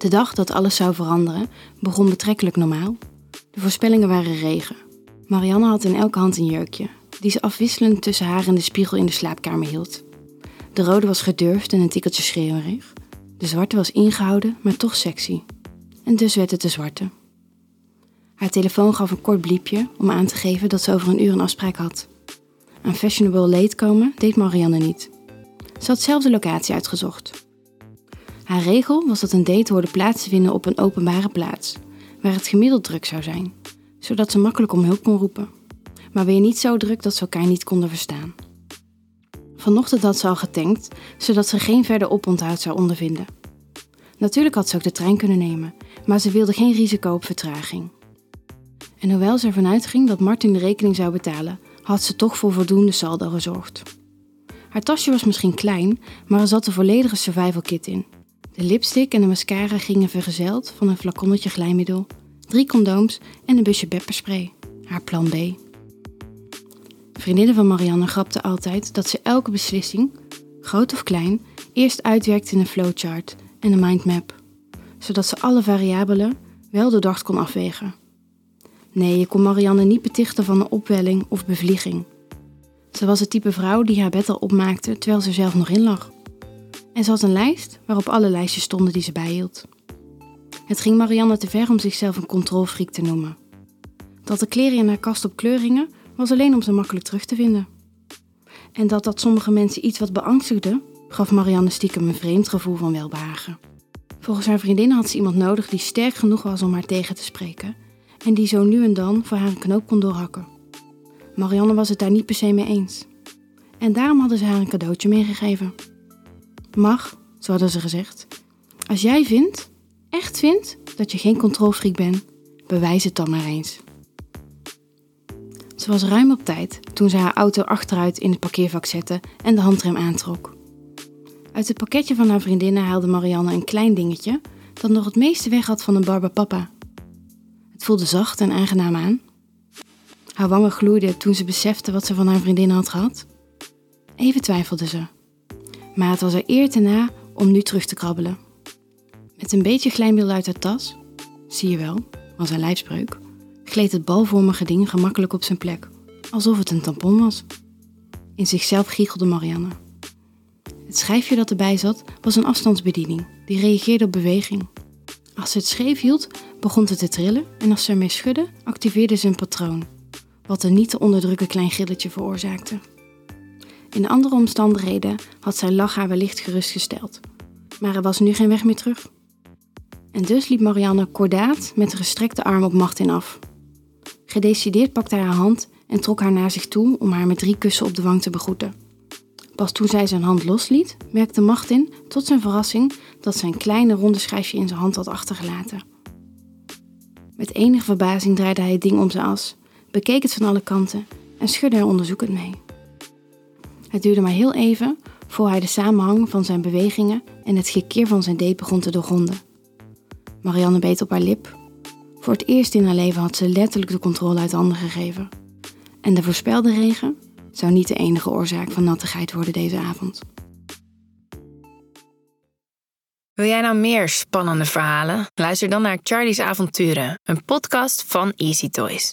De dag dat alles zou veranderen begon betrekkelijk normaal. De voorspellingen waren regen. Marianne had in elke hand een jurkje, die ze afwisselend tussen haar en de spiegel in de slaapkamer hield. De rode was gedurfd en een tikkeltje schreeuwerig. De zwarte was ingehouden, maar toch sexy. En dus werd het de zwarte. Haar telefoon gaf een kort bliepje om aan te geven dat ze over een uur een afspraak had. Aan fashionable late komen deed Marianne niet. Ze had zelf de locatie uitgezocht. Haar regel was dat een date hoorde plaats te vinden op een openbare plaats, waar het gemiddeld druk zou zijn, zodat ze makkelijk om hulp kon roepen. Maar weer niet zo druk dat ze elkaar niet konden verstaan. Vanochtend had ze al getankt, zodat ze geen verder oponthoud zou ondervinden. Natuurlijk had ze ook de trein kunnen nemen, maar ze wilde geen risico op vertraging. En hoewel ze ervan uitging dat Martin de rekening zou betalen, had ze toch voor voldoende saldo gezorgd. Haar tasje was misschien klein, maar er zat een volledige survival kit in. De lipstick en de mascara gingen vergezeld van een flaconnetje glijmiddel, drie condooms en een busje pepperspray, haar plan B. Vriendinnen van Marianne grapten altijd dat ze elke beslissing, groot of klein, eerst uitwerkte in een flowchart en een mindmap, zodat ze alle variabelen wel doordacht kon afwegen. Nee, je kon Marianne niet betichten van een opwelling of bevlieging. Ze was het type vrouw die haar bed al opmaakte terwijl ze zelf nog in lag. En ze had een lijst waarop alle lijstjes stonden die ze bijhield. Het ging Marianne te ver om zichzelf een controlfreak te noemen. Dat de kleren in haar kast op kleur hingen, was alleen om ze makkelijk terug te vinden. En dat dat sommige mensen iets wat beangstigde, gaf Marianne stiekem een vreemd gevoel van welbehagen. Volgens haar vriendin had ze iemand nodig die sterk genoeg was om haar tegen te spreken en die zo nu en dan voor haar een knoop kon doorhakken. Marianne was het daar niet per se mee eens. En daarom hadden ze haar een cadeautje meegegeven. Mag, zo hadden ze gezegd. Als jij vindt, echt vindt, dat je geen controlfreak bent, bewijs het dan maar eens. Ze was ruim op tijd toen ze haar auto achteruit in het parkeervak zette en de handrem aantrok. Uit het pakketje van haar vriendinnen haalde Marianne een klein dingetje dat nog het meeste weg had van een Barbapapa. Het voelde zacht en aangenaam aan. Haar wangen gloeiden toen ze besefte wat ze van haar vriendin had gehad. Even twijfelde ze. Maar het was er eer te na om nu terug te krabbelen. Met een beetje glijmiddel uit haar tas, zie je wel, was haar lijfspreuk, gleed het balvormige ding gemakkelijk op zijn plek, alsof het een tampon was. In zichzelf giechelde Marianne. Het schijfje dat erbij zat was een afstandsbediening, die reageerde op beweging. Als ze het scheef hield, begon het te trillen en als ze ermee schudde, activeerde ze een patroon, wat een niet te onderdrukken klein gilletje veroorzaakte. In andere omstandigheden had zijn lach haar wellicht gerustgesteld, maar er was nu geen weg meer terug. En dus liep Marianne kordaat met een gestrekte arm op Martin af. Gedecideerd pakte hij haar hand en trok haar naar zich toe om haar met drie kussen op de wang te begroeten. Pas toen zij zijn hand losliet, merkte Martin tot zijn verrassing dat zijn kleine ronde schijfje in zijn hand had achtergelaten. Met enige verbazing draaide hij het ding om zijn as, bekeek het van alle kanten en schudde er onderzoekend mee. Het duurde maar heel even voor hij de samenhang van zijn bewegingen en het gekeer van zijn date begon te doorgronden. Marianne beet op haar lip. Voor het eerst in haar leven had ze letterlijk de controle uit handen gegeven. En de voorspelde regen zou niet de enige oorzaak van nattigheid worden deze avond. Wil jij nou meer spannende verhalen? Luister dan naar Charlie's Avonturen, een podcast van Easy Toys.